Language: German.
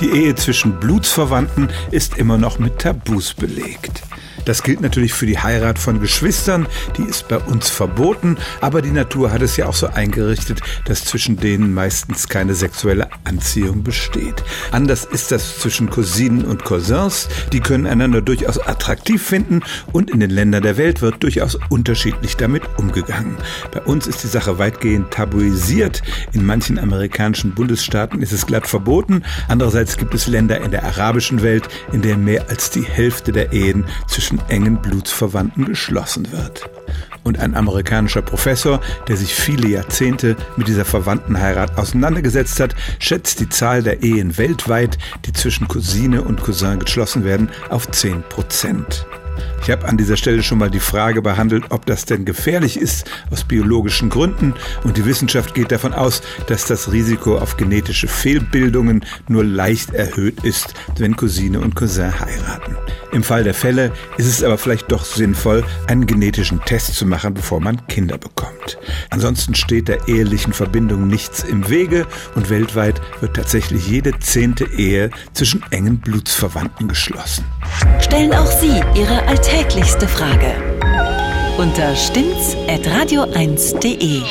Die Ehe zwischen Blutsverwandten ist immer noch mit Tabus belegt. Das gilt natürlich für die Heirat von Geschwistern, die ist bei uns verboten, aber die Natur hat es ja auch so eingerichtet, dass zwischen denen meistens keine sexuelle Anziehung besteht. Anders ist das zwischen Cousinen und Cousins, die können einander durchaus attraktiv finden und in den Ländern der Welt wird durchaus unterschiedlich damit umgegangen. Bei uns ist die Sache weitgehend tabuisiert, in manchen amerikanischen Bundesstaaten ist es glatt verboten, andererseits gibt es Länder in der arabischen Welt, in denen mehr als die Hälfte der Ehen zwischen zwischen engen Blutsverwandten geschlossen wird. Und ein amerikanischer Professor, der sich viele Jahrzehnte mit dieser Verwandtenheirat auseinandergesetzt hat, schätzt die Zahl der Ehen weltweit, die zwischen Cousine und Cousin geschlossen werden, auf 10 Prozent. Ich habe an dieser Stelle schon mal die Frage behandelt, ob das denn gefährlich ist aus biologischen Gründen. Und die Wissenschaft geht davon aus, dass das Risiko auf genetische Fehlbildungen nur leicht erhöht ist, wenn Cousine und Cousin heiraten. Im Fall der Fälle ist es aber vielleicht doch sinnvoll, einen genetischen Test zu machen, bevor man Kinder bekommt. Ansonsten steht der ehelichen Verbindung nichts im Wege und weltweit wird tatsächlich jede zehnte Ehe zwischen engen Blutsverwandten geschlossen. Stellen auch Sie Ihre alltäglichste Frage unter stimmtz.radio1.de.